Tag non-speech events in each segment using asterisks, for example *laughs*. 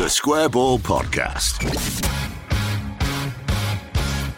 The Square Ball Podcast.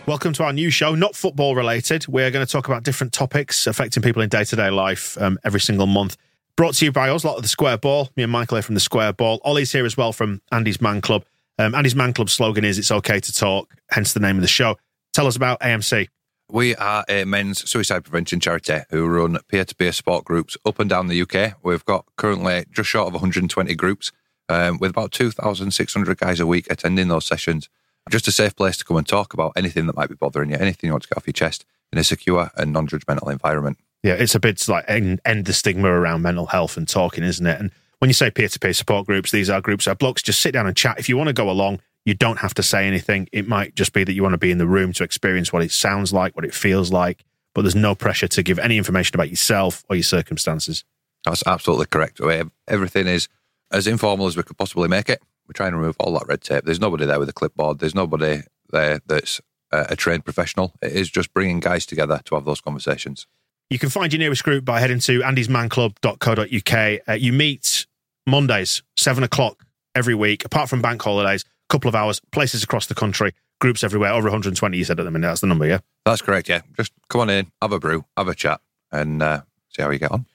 Welcome to our new show, not football related. We're going to talk about different topics affecting people in day to day life um, every single month. Brought to you by us, a lot of the Square Ball. Me and Michael here from the Square Ball. Oli's here as well from Andy's Man Club. Um, Andy's Man Club slogan is "It's okay to talk," hence the name of the show. Tell us about AMC. We are a men's suicide prevention charity who run peer to peer support groups up and down the UK. We've got currently just short of 120 groups um, with about 2,600 guys a week attending those sessions. Just a safe place to come and talk about anything that might be bothering you, anything you want to get off your chest in a secure and non judgmental environment. Yeah, it's a bit to like end, end the stigma around mental health and talking, isn't it? And when you say peer to peer support groups, these are groups where blokes just sit down and chat. If you want to go along, you don't have to say anything. It might just be that you want to be in the room to experience what it sounds like, what it feels like, but there's no pressure to give any information about yourself or your circumstances. That's absolutely correct. Everything is as informal as we could possibly make it. We try and remove all that red tape. There's nobody there with a clipboard. There's nobody there that's a, a trained professional. It is just bringing guys together to have those conversations. You can find your nearest group by heading to andysmanclub.co.uk. Uh, you meet Mondays, seven o'clock every week, apart from bank holidays, a couple of hours, places across the country, groups everywhere, over 120, you said at the minute. That's the number, yeah? That's correct, yeah. Just come on in, have a brew, have a chat, and uh, see how you get on.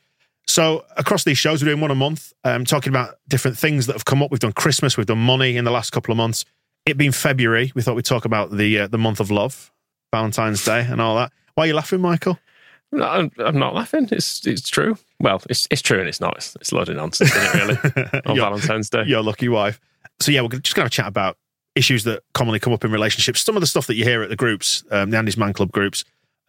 So across these shows, we're doing one a month, um, talking about different things that have come up. We've done Christmas, we've done money in the last couple of months. It being February, we thought we'd talk about the uh, the month of love, Valentine's Day, and all that. Why are you laughing, Michael? No, I'm, I'm not laughing. It's it's true. Well, it's it's true and it's not. It's, it's a load of nonsense, isn't it? Really, *laughs* on Valentine's Day. Your lucky wife. So yeah, we're just going to chat about issues that commonly come up in relationships. Some of the stuff that you hear at the groups, um, the Andy's Man Club groups.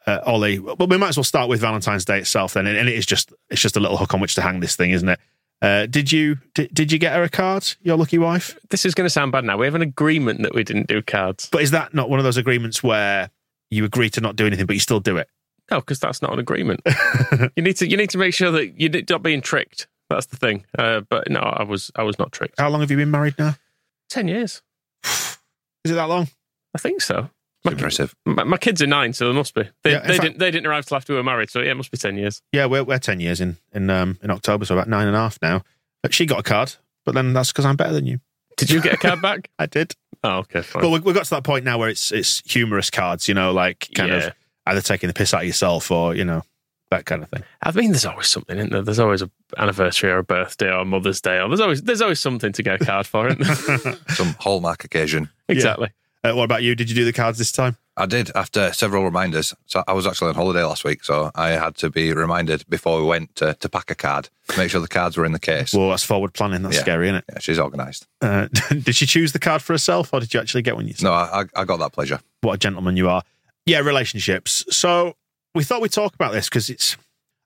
Uh, Oli, But we might as well start with Valentine's Day itself then, and it is just it's just a little hook on which to hang this thing, isn't it? Uh, did you did, did you get her a card, your lucky wife? This is going to sound bad now. We have an agreement that we didn't do cards. But is that not one of those agreements where you agree to not do anything, but you still do it? No, because that's not an agreement. *laughs* you need to you need to make sure that you're not being tricked. That's the thing. Uh, but no, I was I was not tricked. How long have you been married now? Ten years. Is it that long? I think so. My, impressive. My, my, kids are nine, so they must be. They, yeah, they fact, didn't. They didn't arrive till after we were married, so yeah, it must be ten years. Yeah, we're we're ten years in in um, in October, so about nine and a half now. But she got a card, but then that's because I'm better than you. Did you get a card back? *laughs* I did. Oh, okay. Fine. Well, we, we got to that point now where it's it's humorous cards, you know, like kind yeah. of either taking the piss out of yourself or you know that kind of thing. I mean, there's always something, isn't there? There's always an anniversary or a birthday or a Mother's Day, or there's always there's always something to get a card for, isn't there? *laughs* Some hallmark occasion. Exactly. Yeah. Uh, what about you? Did you do the cards this time? I did after several reminders. So I was actually on holiday last week, so I had to be reminded before we went to, to pack a card, make sure the cards were in the case. Well, that's forward planning. That's yeah. scary, isn't it? Yeah, she's organised. Uh, *laughs* did she choose the card for herself, or did you actually get one yourself? No, I, I got that pleasure. What a gentleman you are. Yeah, relationships. So we thought we'd talk about this because it's,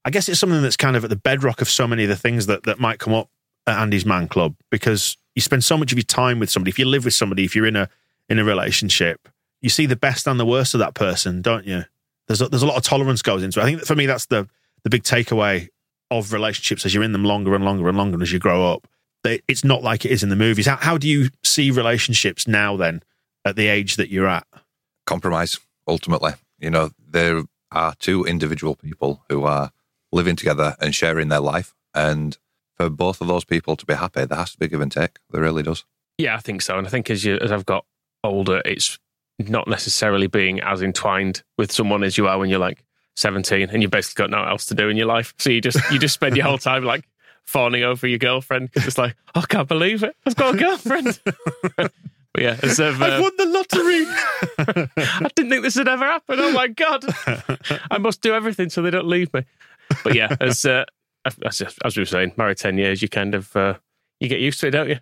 I guess it's something that's kind of at the bedrock of so many of the things that, that might come up at Andy's Man Club because you spend so much of your time with somebody. If you live with somebody, if you're in a in a relationship, you see the best and the worst of that person, don't you? There's a, there's a lot of tolerance goes into it. I think for me that's the the big takeaway of relationships as you're in them longer and longer and longer as you grow up. It's not like it is in the movies. How, how do you see relationships now then at the age that you're at? Compromise, ultimately. You know, there are two individual people who are living together and sharing their life. And for both of those people to be happy, there has to be give and take. There really does. Yeah, I think so. And I think as you as I've got older, it's not necessarily being as entwined with someone as you are when you're like 17 and you've basically got nothing else to do in your life. So you just you just spend your whole time like fawning over your girlfriend. It's like, oh, I can't believe it. I've got a girlfriend. *laughs* but yeah, as of, uh, I've won the lottery. *laughs* I didn't think this would ever happen. Oh my god! I must do everything so they don't leave me. But yeah, as uh, as, as we were saying, married ten years, you kind of uh, you get used to it, don't you?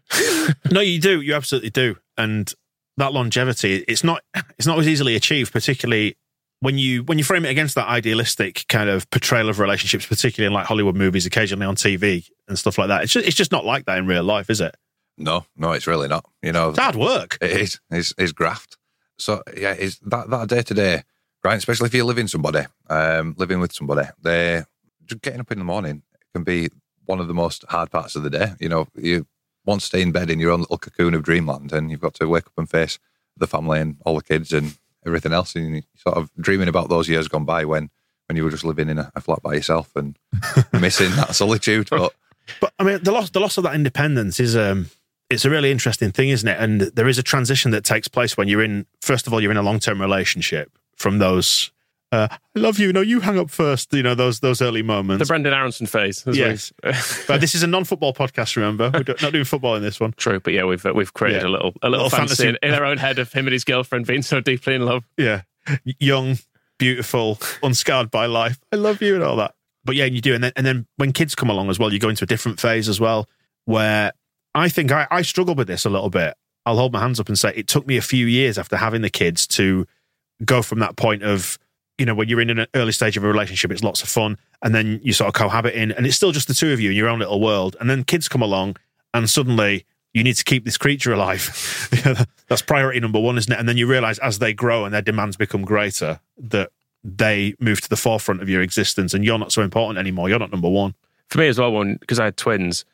no, you do. You absolutely do. And that longevity, it's not it's not as easily achieved, particularly when you when you frame it against that idealistic kind of portrayal of relationships, particularly in like Hollywood movies, occasionally on TV and stuff like that. It's just, it's just not like that in real life, is it? No, no, it's really not. You know, It's hard work. It is. It's, it's graft. So yeah, it's that that day to day, right? Especially if you're living somebody, um, living with somebody, they just getting up in the morning can be one of the most hard parts of the day. You know, you want to stay in bed in your own little cocoon of dreamland, and you've got to wake up and face the family and all the kids and everything else, and you're sort of dreaming about those years gone by when when you were just living in a, a flat by yourself and *laughs* missing that solitude. But But I mean, the loss the loss of that independence is um, it's a really interesting thing, isn't it? And there is a transition that takes place when you're in. First of all, you're in a long term relationship from those. Uh, I love you. No, you hang up first. You know those those early moments. The Brenden Aaronson phase. Yes. *laughs* but this is a non football podcast. Remember, we're not doing football in this one. True, but yeah, we've uh, we've created Yeah. a little a little, Little fantasy, fantasy. in, in our own head of him and his girlfriend being so deeply in love. Yeah, young, beautiful, unscarred by life. I love you and all that. But yeah, you do, and then and then when kids come along as well, you go into a different phase as well, where I think I, I struggle with this a little bit. I'll hold my hands up and say it took me a few years after having the kids to go from that point of you know when you're in an early stage of a relationship, it's lots of fun, and then you sort of cohabiting and it's still just the two of you in your own little world, and then kids come along, and suddenly you need to keep this creature alive. *laughs* That's priority number one, isn't it? And then you realize as they grow and their demands become greater, that they move to the forefront of your existence, and you're not so important anymore. You're not number one. For me as well, when because I had twins,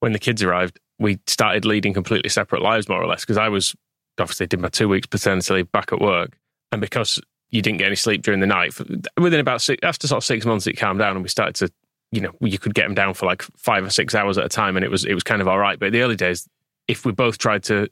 when the kids arrived, we started leading completely separate lives, more or less. Because I was obviously did my two weeks leave back at work, and because you didn't get any sleep during the night, within about six, after sort of six months, it calmed down, and we started to, you know, you could get them down for like five or six hours at a time, and it was it was kind of all right. But in the early days, if we both tried to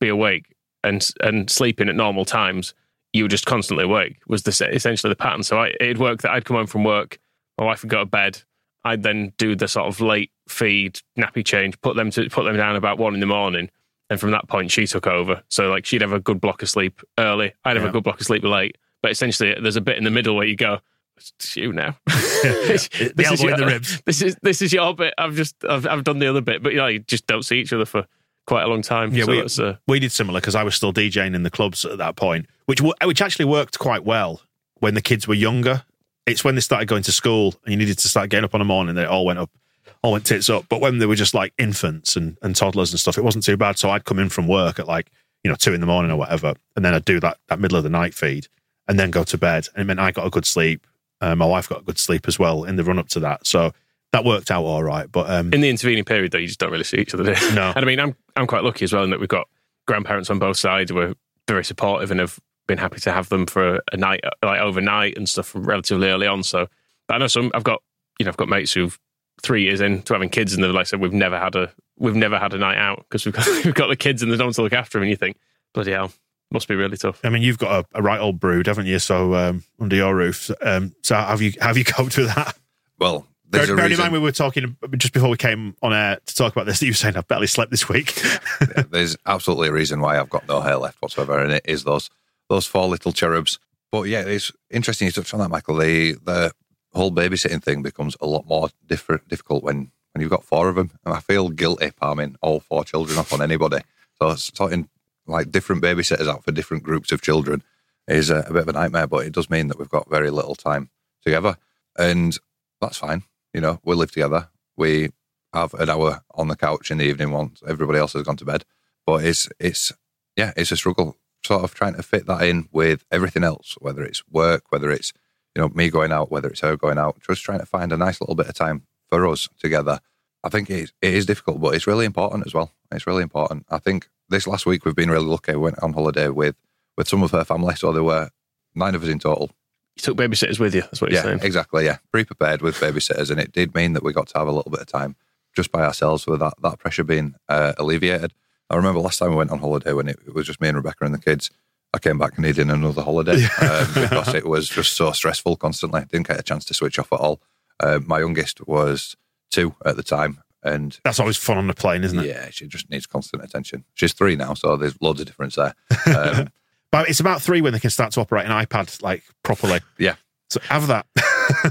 be awake and and sleeping at normal times, you were just constantly awake. Was the essentially the pattern. So I, it'd work that I'd come home from work, my wife would go to bed. I'd then do the sort of late feed, nappy change, put them to put them down about one in the morning, and from that point she took over. So like she'd have a good block of sleep early, I'd have Yeah. a good block of sleep late. But essentially, there's a bit in the middle where you go, "It's you now." *laughs* This The is elbow in your- the ribs. This is this is your bit. I've just I've, I've done the other bit, but you know you just don't see each other for quite a long time. Yeah, so we, uh, we did similar because I was still DJing in the clubs at that point, which w- which actually worked quite well when the kids were younger. It's when they started going to school and you needed to start getting up on a morning that it all went up, all went tits up. But when they were just like infants and, and toddlers and stuff, it wasn't too bad. So I'd come in from work at like you know two in the morning or whatever, and then I'd do that that middle of the night feed, and then go to bed. And it meant I got a good sleep. Uh, my wife got a good sleep as well in the run up to that. So that worked out all right. But um, in the intervening period, though, you just don't really see each other. No. *laughs* and I mean, I'm I'm quite lucky as well in that we've got grandparents on both sides who are very supportive and have been happy to have them for a night, like overnight and stuff, from relatively early on. So I know some. I've got you know I've got mates who've three years into having kids and they're like I said we've never had a we've never had a night out because we've got *laughs* we've got the kids and there's no one to look after them. And you think bloody hell, must be really tough. I mean, you've got a, a right old brood, haven't you? So um, under your roof. Um, so have you have you *laughs* coped with that? well, there's Bear, a bearing in mind, we were talking just before we came on air to talk about this. That you were saying I've barely slept this week. there's absolutely a reason why I've got no hair left whatsoever, and it is those those four little cherubs. But yeah, it's interesting you touched on that, Michael. The the whole babysitting thing becomes a lot more different, difficult when when you've got four of them. And I feel guilty palming all four children off on anybody. So sorting like different babysitters out for different groups of children is a, a bit of a nightmare. But it does mean that we've got very little time together, and that's fine. You know, we live together. We have an hour on the couch in the evening once everybody else has gone to bed. But it's it's yeah, it's a struggle sort of trying to fit that in with everything else, whether it's work, whether it's you know me going out, whether it's her going out, just trying to find a nice little bit of time for us together. I think it it is difficult, but it's really important as well. It's really important. I think this last week we've been really lucky. We went on holiday with with some of her family, so there were nine of us in total. You took babysitters with you. That's what you're Yeah, saying. exactly. Yeah, pre-prepared with babysitters, and it did mean that we got to have a little bit of time just by ourselves with that that pressure being uh, alleviated. I remember last time we went on holiday when it, it was just me and Rebecca and the kids. I came back needing another holiday um, *laughs* because it was just so stressful constantly. Didn't get a chance to switch off at all. Uh, my youngest was two at the time, And That's always fun on the plane, isn't it? yeah, she just needs constant attention. She's three now, so there's loads of difference there. *laughs* Um, But it's about three when they can start to operate an iPad like properly. yeah, So have that. *laughs*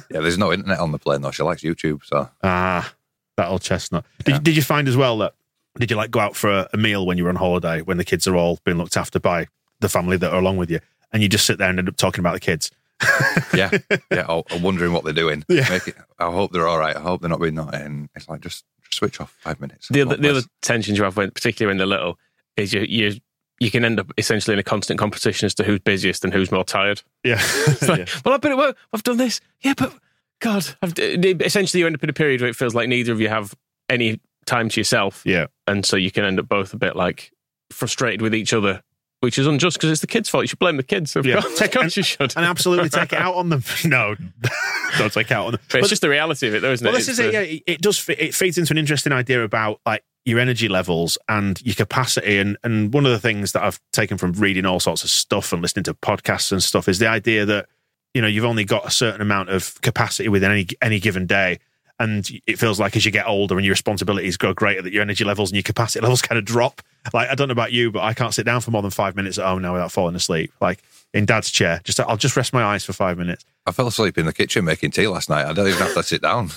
yeah. There's no internet on the plane though. She likes YouTube, so ah, that old chestnut. Did, you, did you find as well that did you like go out for a, a meal when you were on holiday when the kids are all being looked after by the family that are along with you, and you just sit there and end up talking about the kids? *laughs* yeah, yeah. Oh, I'm wondering what they're doing. Yeah. It, I hope they're all right. I hope they're not being naughty. And it's like just, just switch off five minutes. The other, the other tensions you have, when, particularly when they're little, is you you you can end up essentially in a constant competition as to who's busiest and who's more tired. Yeah. *laughs* It's like, well, I've been at work, I've done this, yeah, but God, I've, essentially you end up in a period where it feels like neither of you have any time to yourself, yeah. and so you can end up both a bit like frustrated with each other, which is unjust because it's the kids' fault. You should blame the kids. Of Yeah. course, of course you should. And absolutely take it out on them. *laughs* No, *laughs* don't take it out on them. But it's just the reality of it, though, isn't well, it? this It's is it. Yeah, it- it does. Fit, it feeds into an interesting idea about like your energy levels and your capacity. And and one of the things that I've taken from reading all sorts of stuff and listening to podcasts and stuff is the idea that you know you've only got a certain amount of capacity within any any given day. And it feels like as you get older and your responsibilities grow greater, that your energy levels and your capacity *laughs* levels kind of drop. Like I don't know about you, but I can't sit down for more than five minutes at home now without falling asleep. Like in Dad's chair, just I'll just rest my eyes for five minutes. I fell asleep in the kitchen making tea last night. I don't even have to sit down.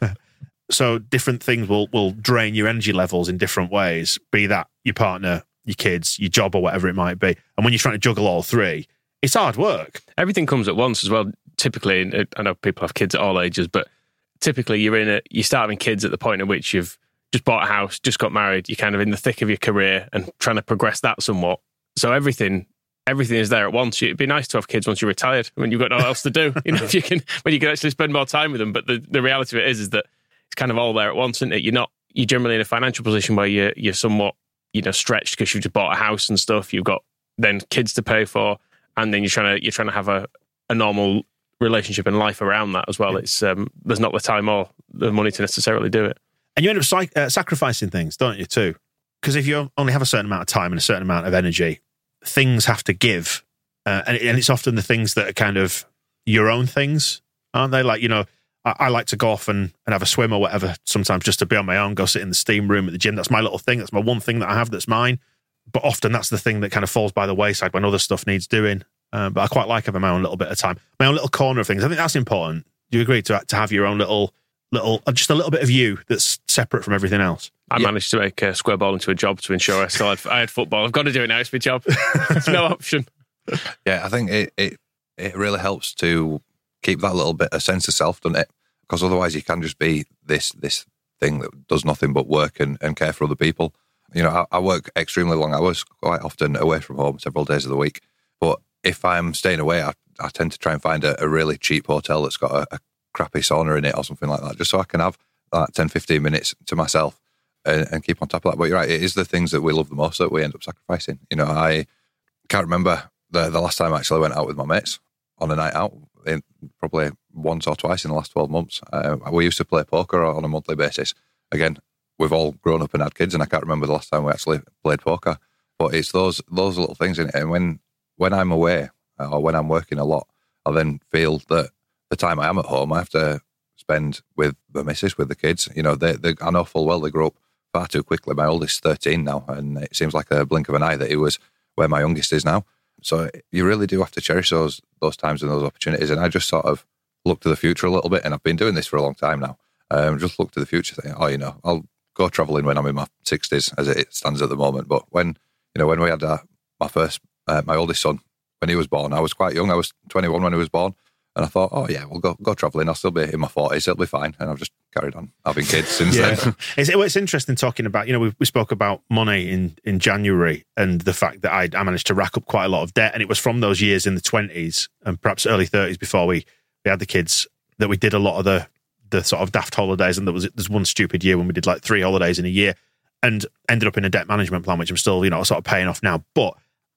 *laughs* *laughs* so different things will will drain your energy levels in different ways be that your partner your kids your job or whatever it might be and when you're trying to juggle all three it's hard work everything comes at once as well. Typically, I know people have kids at all ages, but typically you're in a you start having kids at the point at which you've just bought a house, just got married, you're kind of in the thick of your career and trying to progress that somewhat. So everything everything is there at once. It'd be nice to have kids once you're retired when you've got nothing else to do. You know, *laughs* if you can when you can actually spend more time with them. But the, the reality of it is is that it's kind of all there at once, isn't it? You're not you're generally in a financial position where you're you're somewhat, you know, stretched because you've just bought a house and stuff. You've got then kids to pay for and then you're trying to you're trying to have a, a normal relationship and life around that as well. It's um, there's not the time or the money to necessarily do it. and you end up sac- uh, sacrificing things don't you too? Because if you only have a certain amount of time and a certain amount of energy things have to give. Uh, and, and it's often the things that are kind of your own things aren't they? Like you know I, I like to go off and, and have a swim or whatever sometimes just to be on my own go sit in the steam room at the gym. That's my little thing. That's my one thing that i have that's mine. But often that's the thing that kind of falls by the wayside when other stuff needs doing um, but i quite like having my own little bit of time my own little corner of things i think that's important do you agree to, to have your own little little uh, just a little bit of you that's separate from everything else I managed to make a square ball into a job to ensure I still had I had football. I've got to do it now. It's my job. There's no option. *laughs* Yeah, I think it, it it really helps to keep that little bit of sense of self, doesn't it? Because otherwise, you can just be this this thing that does nothing but work and, and care for other people. You know, I, I work extremely long hours, quite often away from home, several days of the week. If I'm staying away, I, I tend to try and find a, a really cheap hotel that's got a, a crappy sauna in it or something like that, just so I can have that 10, 15 minutes to myself and, and keep on top of that. But you're right, it is the things that we love the most that we end up sacrificing. You know, I can't remember the, the last time I actually went out with my mates on a night out, in, probably once or twice in the last 12 months. Uh, we used to play poker on a monthly basis. Again, we've all grown up and had kids, and I can't remember the last time we actually played poker. But it's those those little things. And when, when I'm away uh, or when I'm working a lot, I then feel that the time I am at home, I have to spend with the missus, with the kids. You know, they, they, I know full well they grow up far too quickly. My oldest is 13 now, and it seems like a blink of an eye that he was where my youngest is now. So you really do have to cherish those those times and those opportunities. And I just sort of look to the future a little bit, and I've been doing this for a long time now. Um, just look to the future, saying, "Oh, you know, I'll go travelling when I'm in my sixties, as it stands at the moment." But when you know, when we had uh, my first, uh, my oldest son, when he was born, I was quite young. I was 21 when he was born, and I thought, "Oh yeah, we'll go go travelling. I'll still be in my 40s. It'll be fine." And I've just carried on having kids since Yeah. then. *laughs* it's, it's interesting talking about, you know, we, we spoke about money in, in January and the fact that I, I managed to rack up quite a lot of debt. And it was from those years in the 20s and perhaps early 30s before we, we had the kids that we did a lot of the, the sort of daft holidays. And there was there's one stupid year when we did like three holidays in a year and ended up in a debt management plan, which I'm still, you know, sort of paying off now. But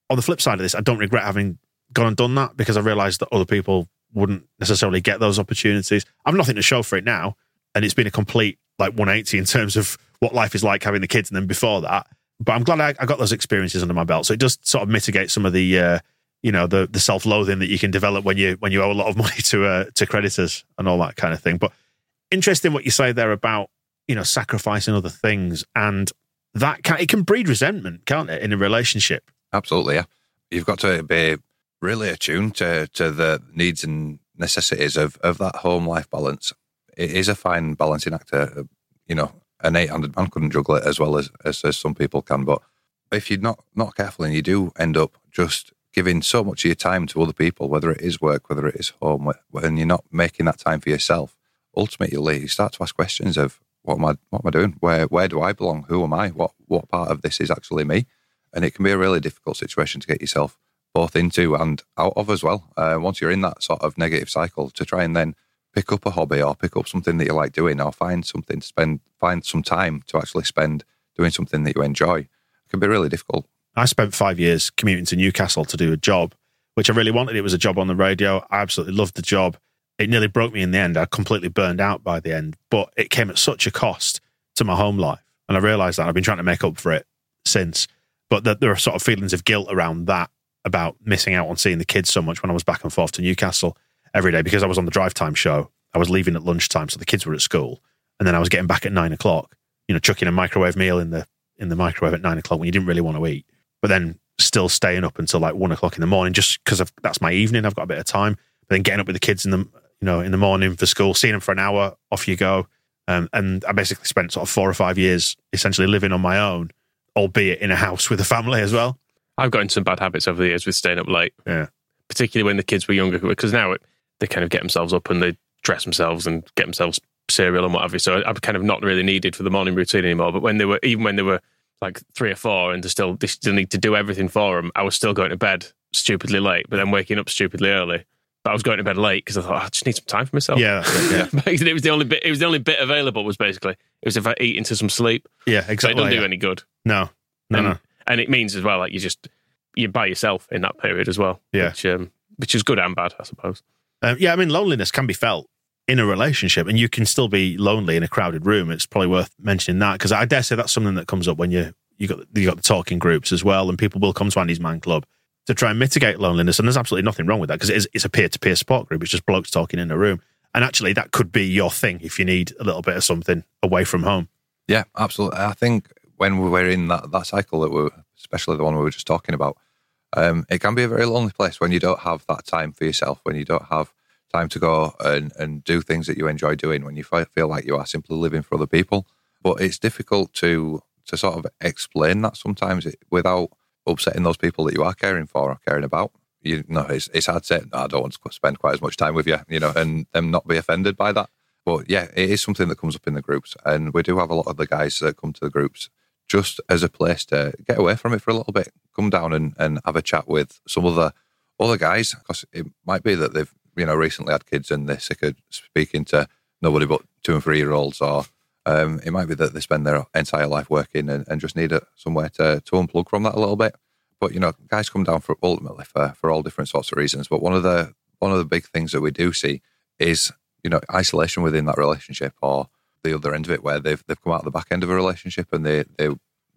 on the flip side of this, I don't regret having gone and done that because I realized that other people wouldn't necessarily get those opportunities. I've nothing to show for it now. And it's been a complete like 180 in terms of what life is like having the kids and then before that. But I'm glad I, I got those experiences under my belt. So it does sort of mitigate some of the, uh, you know, the the self loathing that you can develop when you when you owe a lot of *laughs* money to uh, to creditors and all that kind of thing. But interesting what you say there about you know, sacrificing other things, and that can it can breed resentment, can't it, in a relationship? Absolutely, yeah. You've got to be really attuned to to the needs and necessities of of that home life balance. It is a fine balancing act. uh, You know, an eight handed man couldn't juggle it as well as, as as some people can. But if you're not not careful and you do end up just giving so much of your time to other people, whether it is work, whether it is home, when you're not making that time for yourself, ultimately you start to ask questions of what am I what am I doing? Where where do I belong? Who am I? What what part of this is actually me? And it can be a really difficult situation to get yourself both into and out of as well. Uh, once you're in that sort of negative cycle, to try and then pick up a hobby or pick up something that you like doing or find something to spend, find some time to actually spend doing something that you enjoy, it can be really difficult. I spent five years commuting to Newcastle to do a job, which I really wanted. It was a job on the radio. I absolutely loved the job. It nearly broke me in the end. I completely burned out by the end, but it came at such a cost to my home life. And I realized that I've been trying to make up for it since. But that there are sort of feelings of guilt around that about missing out on seeing the kids so much when I was back and forth to Newcastle every day because I was on the drive time show. I was leaving at lunchtime, so the kids were at school, and then I was getting back at nine o'clock. You know, chucking a microwave meal in the in the microwave at nine o'clock when you didn't really want to eat, but then still staying up until like one o'clock in the morning just because that's my evening. I've got a bit of time. But then getting up with the kids in the you know in the morning for school, seeing them for an hour, off you go. Um, and I basically spent sort of four or five years essentially living on my own, albeit in a house with a family as well. I've got some bad habits over the years with staying up late. Yeah. Particularly when the kids were younger, because now it, they kind of get themselves up and they dress themselves and get themselves cereal and whatever. So I'm kind of not really needed for the morning routine anymore. But when they were, even when they were like three or four and they still, they still need to do everything for them, I was still going to bed stupidly late, but then waking up stupidly early. But I was going to bed late because I thought oh, I just need some time for myself. Yeah, it, *laughs* yeah. it was the only bit. It was the only bit available. Was basically it was if I eat into some sleep. Yeah, So it exactly. doesn't do yeah. any good. No, no, and, no. and it means as well like you just you're by yourself in that period as well. Yeah. which, um, which is good and bad, I suppose. Um, yeah, I mean, loneliness can be felt in a relationship, and you can still be lonely in a crowded room. It's probably worth mentioning that because I dare say that's something that comes up when you you got you got the talking groups as well, and people will come to Andy's Man Club to try and mitigate loneliness. And there's absolutely nothing wrong with that because it is, it's a peer to peer support group. It's just blokes talking in a room, and actually that could be your thing if you need a little bit of something away from home. Yeah, absolutely. I think when we were in that, that cycle that we were, especially the one we were just talking about, um, it can be a very lonely place when you don't have that time for yourself, when you don't have time to go and, and do things that you enjoy doing, when you fe- feel like you are simply living for other people. But it's difficult to to sort of explain that sometimes it, without upsetting those people that you are caring for or caring about. You know, it's, it's hard to say, "No, I don't want to spend quite as much time with you, you know, and them not be offended by that. But yeah, it is something that comes up in the groups. And we do have a lot of the guys that come to the groups just as a place to get away from it for a little bit, come down and, and have a chat with some of the other guys. Because it might be that they've, you know, recently had kids and they're sick of speaking to nobody but two and three year olds, or um, it might be that they spend their entire life working and, and just need a, somewhere to, to unplug from that a little bit. But, you know, guys come down for ultimately for, for all different sorts of reasons. But one of the one of the big things that we do see is, you know, isolation within that relationship or the other end of it where they've they've come out of the back end of a relationship and they, they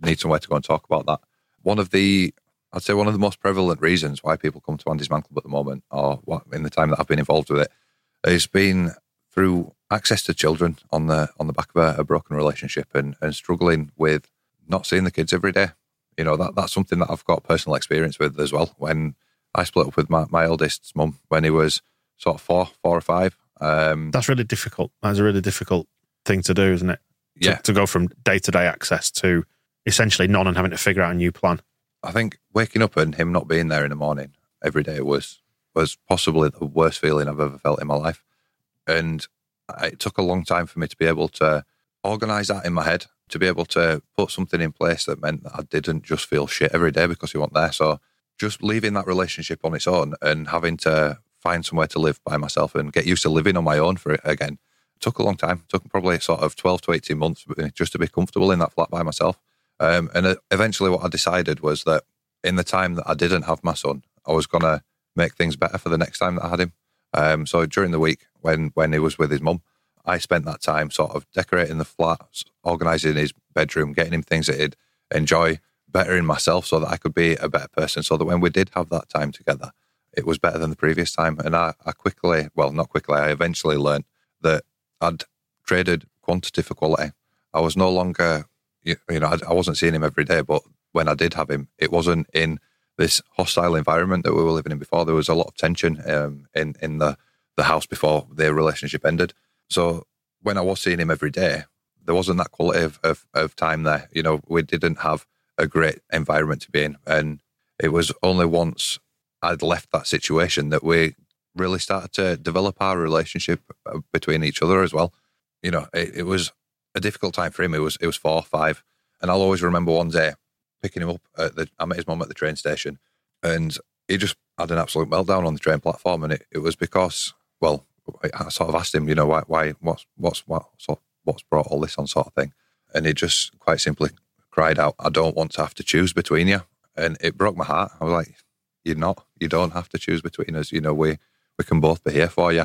need somewhere to go and talk about that. One of the I'd say one of the most prevalent reasons why people come to Andy's Man Club at the moment, or what in the time that I've been involved with it, has been through access to children on the on the back of a, a broken relationship and, and struggling with not seeing the kids every day. You know, that that's something that I've got personal experience with as well. When I split up with my, my eldest's mum when he was sort of four, four or five. Um, That's really difficult. That's a really difficult thing to do, isn't it? To- Yeah. To, go from day to day access to essentially none and having to figure out a new plan. I think waking up and him not being there in the morning every day was was possibly the worst feeling I've ever felt in my life, and it took a long time for me to be able to organise that in my head, to be able to put something in place that meant that I didn't just feel shit every day because he wasn't there. So just leaving that relationship on its own and having to find somewhere to live by myself and get used to living on my own for it again took a long time. took probably sort of twelve to eighteen months just to be comfortable in that flat by myself. Um, and uh, eventually, what I decided was that in the time that I didn't have my son, I was going to make things better for the next time that I had him. Um, so during the week, when when he was with his mum, I spent that time sort of decorating the flat, organising his bedroom, getting him things that he'd enjoy, bettering myself so that I could be a better person. So that when we did have that time together, it was better than the previous time. And I, I quickly, well, not quickly, I eventually learned that I'd traded quantity for quality. I was no longer, you, you know, I, I wasn't seeing him every day, but when I did have him, it wasn't in this hostile environment that we were living in before. There was a lot of tension um, in in the the house before their relationship ended. So when I was seeing him every day, there wasn't that quality of, of, of time there. You know, we didn't have a great environment to be in, and it was only once I'd left that situation that we really started to develop our relationship uh, between each other as well. You know, it, it was a difficult time for him. It was it was four five, and I'll always remember one day picking him up at the I met his mum at the train station, and he just had an absolute meltdown on the train platform, and it, it was because well, I sort of asked him, you know, why why what's what's what sort what's brought all this on sort of thing, and he just quite simply cried out, "I don't want to have to choose between you," and it broke my heart. I was like, "You're not. You don't have to choose between us. You know, we we can both be here for you."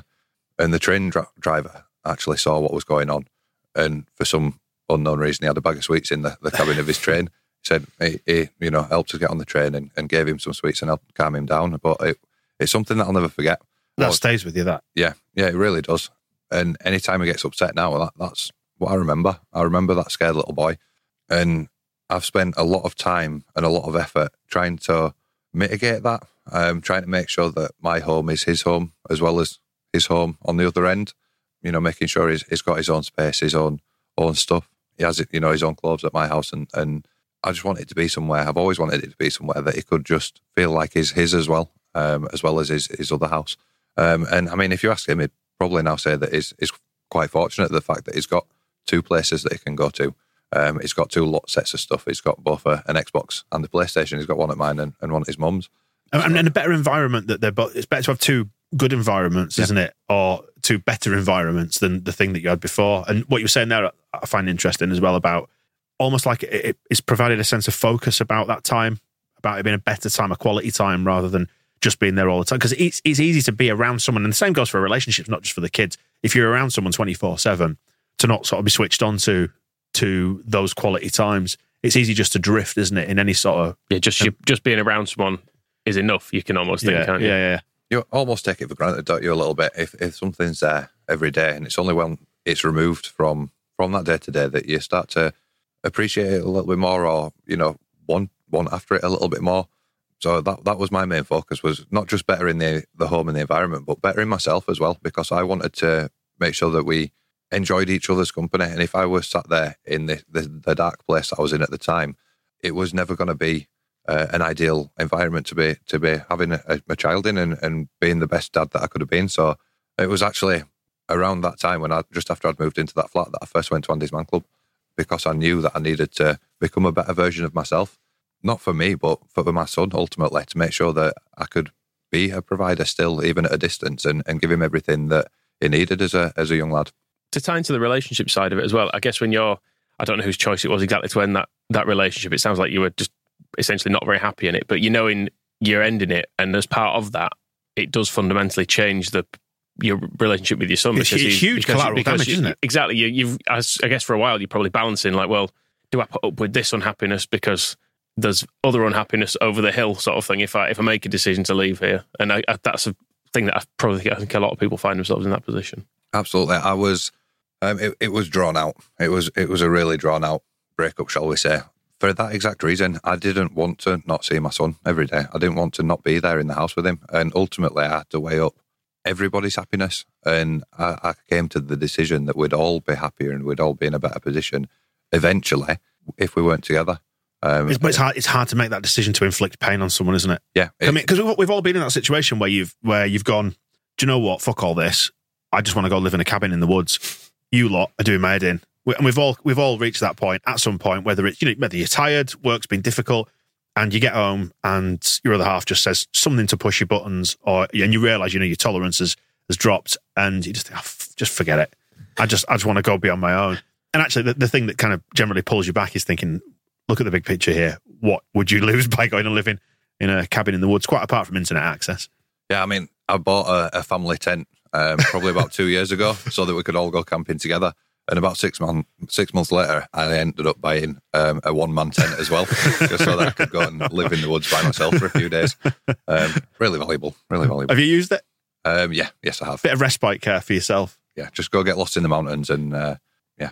And the train dr- driver actually saw what was going on, and for some unknown reason, he had a bag of sweets in the, the cabin of his *laughs* train He said he, he, you know helped us get on the train and, and gave him some sweets and helped calm him down. But it, it's something that I'll never forget. That stays with you. That yeah, yeah, it really does. And anytime he gets upset now, that, that's what I remember. I remember that scared little boy, and I've spent a lot of time and a lot of effort trying to mitigate that. Um, trying to make sure that my home is his home as well as his home on the other end. You know, making sure he's, he's got his own space, his own own stuff. He has, it, you know, his own clothes at my house, and and I just want it to be somewhere. I've always wanted it to be somewhere that he could just feel like is his as well, um, as well as his, his other house. Um, and I mean, if you ask him, he'd probably now say that he's, he's quite fortunate the fact that he's got two places that he can go to. Um, he's got two lot sets of stuff. He's got both a, an Xbox and a PlayStation. He's got one at mine and, and one at his mum's. And, and a better environment that they're both. It's better to have two good environments, isn't it, or two better environments than the thing that you had before. And what you were saying there, I find interesting as well about almost like it, it's provided a sense of focus about that time, about it being a better time, a quality time, rather than just being there all the time. Because it's, it's easy to be around someone, and the same goes for relationships, not just for the kids. If you're around someone 24 7, to not sort of be switched on to, to those quality times, it's easy just to drift, isn't it? In any sort of. Yeah, just you, just being around someone is enough, you can almost think, yeah, can't you? yeah, yeah. You almost take it for granted, don't you, a little bit? If, if something's there every day and it's only when it's removed from, from that day to day that you start to appreciate it a little bit more or, you know, want, want after it a little bit more. So that that was my main focus was not just better in the the home and the environment, but better in myself as well, because I wanted to make sure that we enjoyed each other's company. And if I was sat there in the the, the dark place I was in at the time, it was never going to be uh, an ideal environment to be to be having a, a child in and, and being the best dad that I could have been. So it was actually around that time when I just after I'd moved into that flat that I first went to Andy's Man Club because I knew that I needed to become a better version of myself. Not for me, but for my son ultimately to make sure that I could be a provider still, even at a distance, and, and give him everything that he needed as a as a young lad. To tie into the relationship side of it as well, I guess when you're, I don't know whose choice it was exactly to end that that relationship. It sounds like you were just essentially not very happy in it, but you know, in you're ending it, and as part of that, it does fundamentally change the your relationship with your son. It's because huge- he's- huge because- collateral because damage, you- isn't it? Exactly. You, you've, as, I guess, for a while, you're probably balancing like, well, do I put up with this unhappiness because there's other unhappiness over the hill, sort of thing. If I if I make a decision to leave here, and I, I, that's a thing that I probably I think a lot of people find themselves in that position. Absolutely, I was. Um, it, it was drawn out. It was it was a really drawn out breakup, shall we say? For that exact reason, I didn't want to not see my son every day. I didn't want to not be there in the house with him, and ultimately, I had to weigh up everybody's happiness, and I, I came to the decision that we'd all be happier and we'd all be in a better position eventually if we weren't together. Um, It's, but it's hard. It's hard to make that decision to inflict pain on someone, isn't it? yeah, I mean, because we've, we've all been in that situation where you've where you've gone. Do you know what? Fuck all this. I just want to go live in a cabin in the woods. You lot are doing my head in. We- And we've all we've all reached that point at some point. Whether it's you know whether you're tired, work's been difficult, and you get home and your other half just says something to push your buttons, or and you realise you know your tolerance has, has dropped, and you just think, oh, f- just forget it. I just I just want to go be on my own. And actually, the, the thing that kind of generally pulls you back is thinking, look at the big picture here. What would you *laughs* lose by going and living in a cabin in the woods? Quite apart from internet access. Yeah, I mean, I bought a, a family tent um, probably about two years ago *laughs* so that we could all go camping together. And about six months six months later, I ended up buying um, a one man tent as well, *laughs* just so that I could go and live in the woods by myself for a few days. Um, really valuable, really valuable. Have you used it? Um, yeah, yes, I have. Bit of respite care for yourself. Yeah, just go get lost in the mountains and uh, yeah.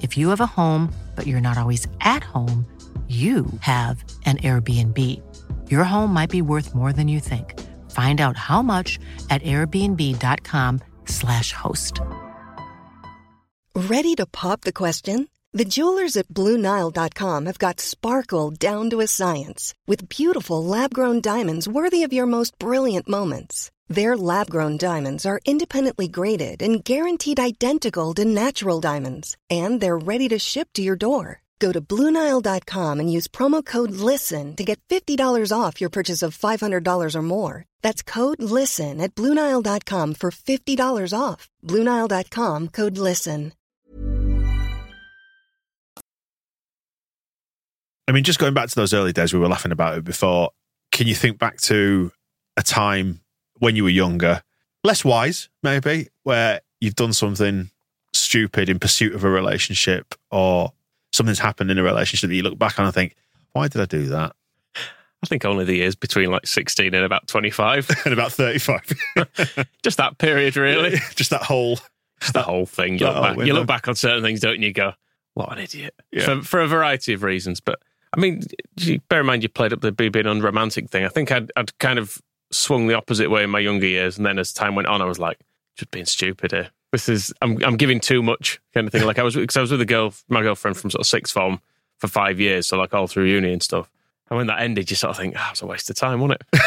If you have a home, but you're not always at home, you have an Airbnb. Your home might be worth more than you think. Find out how much at airbnb.com/slash host. Ready to pop the question? The jewelers at BlueNile.com have got sparkle down to a science with beautiful lab grown diamonds worthy of your most brilliant moments. Their lab grown diamonds are independently graded and guaranteed identical to natural diamonds, and they're ready to ship to your door. Go to BlueNile.com and use promo code LISTEN to get $50 off your purchase of $500 or more. That's code LISTEN at BlueNile.com for $50 off. BlueNile.com code LISTEN. I mean, just going back to those early days, we were laughing about it before. Can you think back to a time when you were younger, less wise, maybe, where you've done something stupid in pursuit of a relationship or something's happened in a relationship that you look back on and think, why did I do that? I think only the years between like 16 and about 25. *laughs* and about 35. *laughs* Just that period, really. *laughs* Just that whole. Just the whole thing. You that look, back, you look back on certain things, don't you? You Go, what an idiot. Yeah. For, for a variety of reasons. But I mean, bear in mind, you played up the being unromantic thing. I think I'd, I'd kind of swung the opposite way in my younger years. And then as time went on, I was like, just being stupid here. This is, I'm, I'm giving too much kind of thing. Like I was, because I was with a girl, my girlfriend from sort of sixth form for five years. So like all through uni and stuff. And when that ended, you sort of think, oh, it was a waste of time, wasn't it?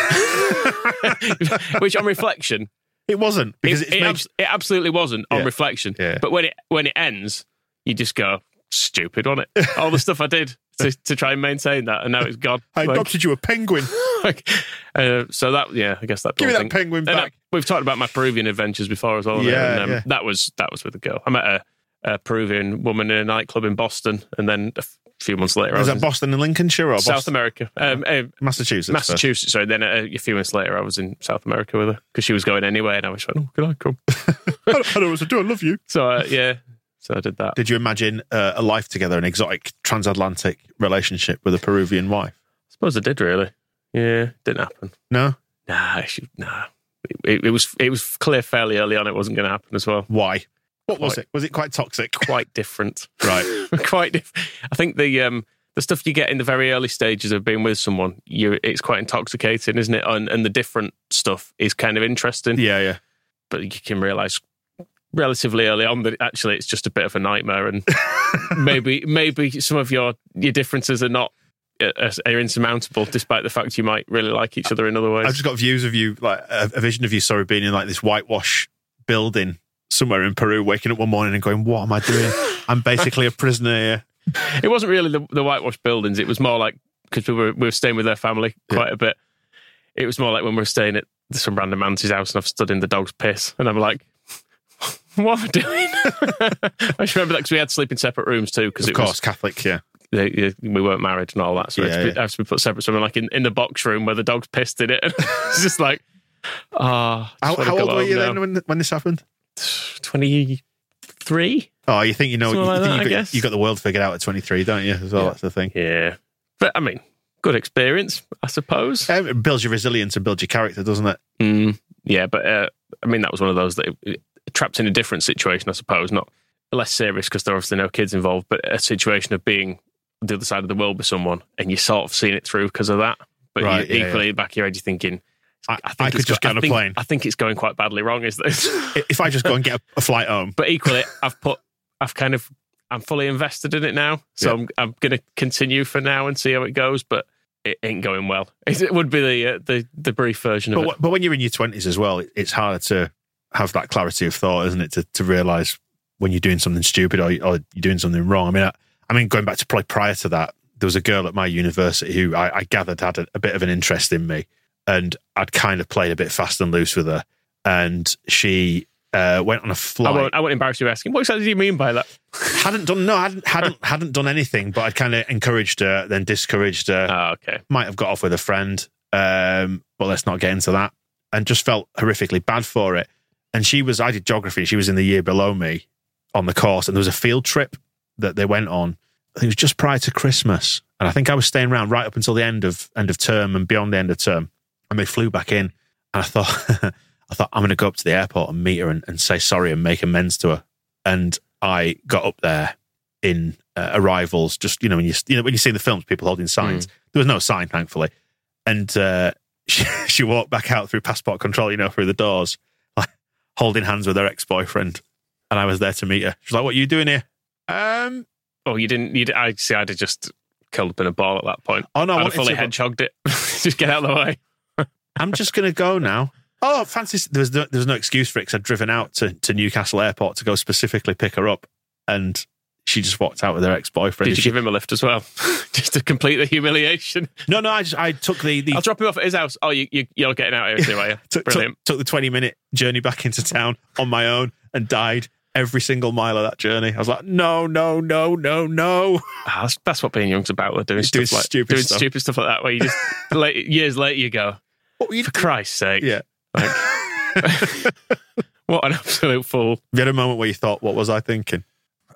*laughs* Which on reflection, It wasn't because it, it's it, made- abs- it absolutely wasn't on Yeah. reflection. Yeah. But when it when it ends, you just go stupid, wasn't it? All the stuff I did to, to try and maintain that, and now it's gone. I Like- adopted you a penguin. *laughs* like, uh, so that yeah, I guess that. Give me that thing. penguin And, uh, back. we've talked about my Peruvian adventures before as well. Yeah, and, um, yeah. that was that was with a girl. I met a, a Peruvian woman in a nightclub in Boston, and then A few months later, I Was was that in Boston and Lincolnshire or South Boston? America, um, uh, Massachusetts? Massachusetts. Sorry, then uh, a few months later, I was in South America with her because she was going anyway, and I was like, "Oh, can I come?" *laughs* I don't, I know what to do. I love you. So uh, yeah, so I did that. Did you imagine uh, a life together, an exotic transatlantic relationship with a Peruvian wife? I suppose I did really. Yeah, didn't happen. No. Nah, should, nah. It, it was it was clear fairly early on it wasn't going to happen as well. Why? What was it? Was it quite toxic? Quite different, *laughs* Right. *laughs* quite different. I think the um the stuff you get in the very early stages of being with someone, you it's quite intoxicating, isn't it? And, and the different stuff is kind of interesting. Yeah, yeah. but you can realize relatively early on that actually it's just a bit of a nightmare and *laughs* maybe maybe some of your your differences are not uh, are insurmountable despite the fact you might really like each other in other ways I've just got views of you, like a, a vision of you, sorry, being in like this whitewash building somewhere in Peru, waking up one morning and going, "What am I doing? I'm basically a prisoner here." it wasn't really the, the whitewashed buildings it was more like because we were we were staying with their family quite a bit it was more like when we were staying at some random auntie's house and I've stood in the dog's piss and I'm like *laughs* what am I doing *laughs* I just remember that because we had to sleep in separate rooms too because Of it course, was Catholic. Yeah. they, we weren't married and all that, so it, Yeah, had to yeah. to be put separate. So I'm like in, in the box room where the dog's pissed in it. *laughs* it's just like, ah, How, how old were you then when when this happened? *sighs* Twenty three. Oh, you think you know? Something You, like think that, you, I got, guess. you got the world figured out at 23, don't you? As well, Yeah. that's the thing. Yeah, but I mean, good experience, I suppose. Um, it builds your resilience and builds your character, doesn't it? Mm, yeah, but uh, I mean, that was one of those that uh, trapped in a different situation, I suppose. Not less serious because there are obviously no kids involved, but a situation of being the other side of the world with someone and you're sort of seeing it through because of that. But Right, you, yeah, equally, back of your head, you're thinking, I, I, think I it's could just go- get on I a think- plane. I think it's going quite badly wrong. Is this? If I just go and get a, a flight home, but equally, I've put, I've kind of I'm fully invested in it now. So Yeah. I'm I'm going to continue for now and see how it goes. But it ain't going well. *laughs* It would be the uh, the the brief version of But, it. but when you're in your twenties as well, it- it's harder to have that clarity of thought, isn't it? To to realize when you're doing something stupid or, or you're doing something wrong. I mean, I, I mean, going back to probably prior to that, there was a girl at my university who I, I gathered had a, a bit of an interest in me, and I'd kind of played a bit fast and loose with her, and she. Uh, went on a flight. won't, I won't embarrass you asking. What exactly do you mean by that? hadn't done no, hadn't hadn't *laughs* hadn't done anything, but I'd kind of encouraged her, then discouraged her. Ah, okay. Might have got off with a friend, um, but let's not get into that. And just felt horrifically bad for it. And she was, I did geography. She was in the year below me on the course, and there was a field trip that they went on. I think it was just prior to Christmas, and I think I was staying around right up until the end of end of term and beyond the end of term. And they flew back in, and I thought, *laughs* I thought I'm going to go up to the airport and meet her and, and say sorry and make amends to her. And I got up there in uh, arrivals, just you know when you you know when you see the films, people holding signs. There was no sign, thankfully, and uh, *laughs* she, she walked back out through passport control, you know, through the doors, holding hands with her ex boyfriend, and I was there to meet her. She's like, "What are you doing here?" Um, Oh, you didn't. You, I see. I'd have just curled up in a ball at that point. Oh, no, I I'd have wanted fully to, hedgehogged it. *laughs* just get out of the way. *laughs* I'm just going to go now. Oh, fancy! There was no, there was no excuse for it because I'd driven out to, to Newcastle Airport to go specifically pick her up, and she just walked out with her ex boyfriend. Did you give him a lift as well, *laughs* just to complete the humiliation? No, no. I just I took the the I'll drop him off at his house. Oh, you, you you're getting out here too, are you? took, took, Brilliant. took the 20 minute journey back into town on my own and died every single mile of that journey. I was like, no, no, no, no, no. Ah, that's, that's what being young's about. Though, doing Doing stuff like stupid doing stuff. stupid stuff like that, where you just *laughs* late, years later you go, What were you for Christ's sake, Yeah. like, *laughs* what an absolute fool. You had a moment where you thought, what was I thinking?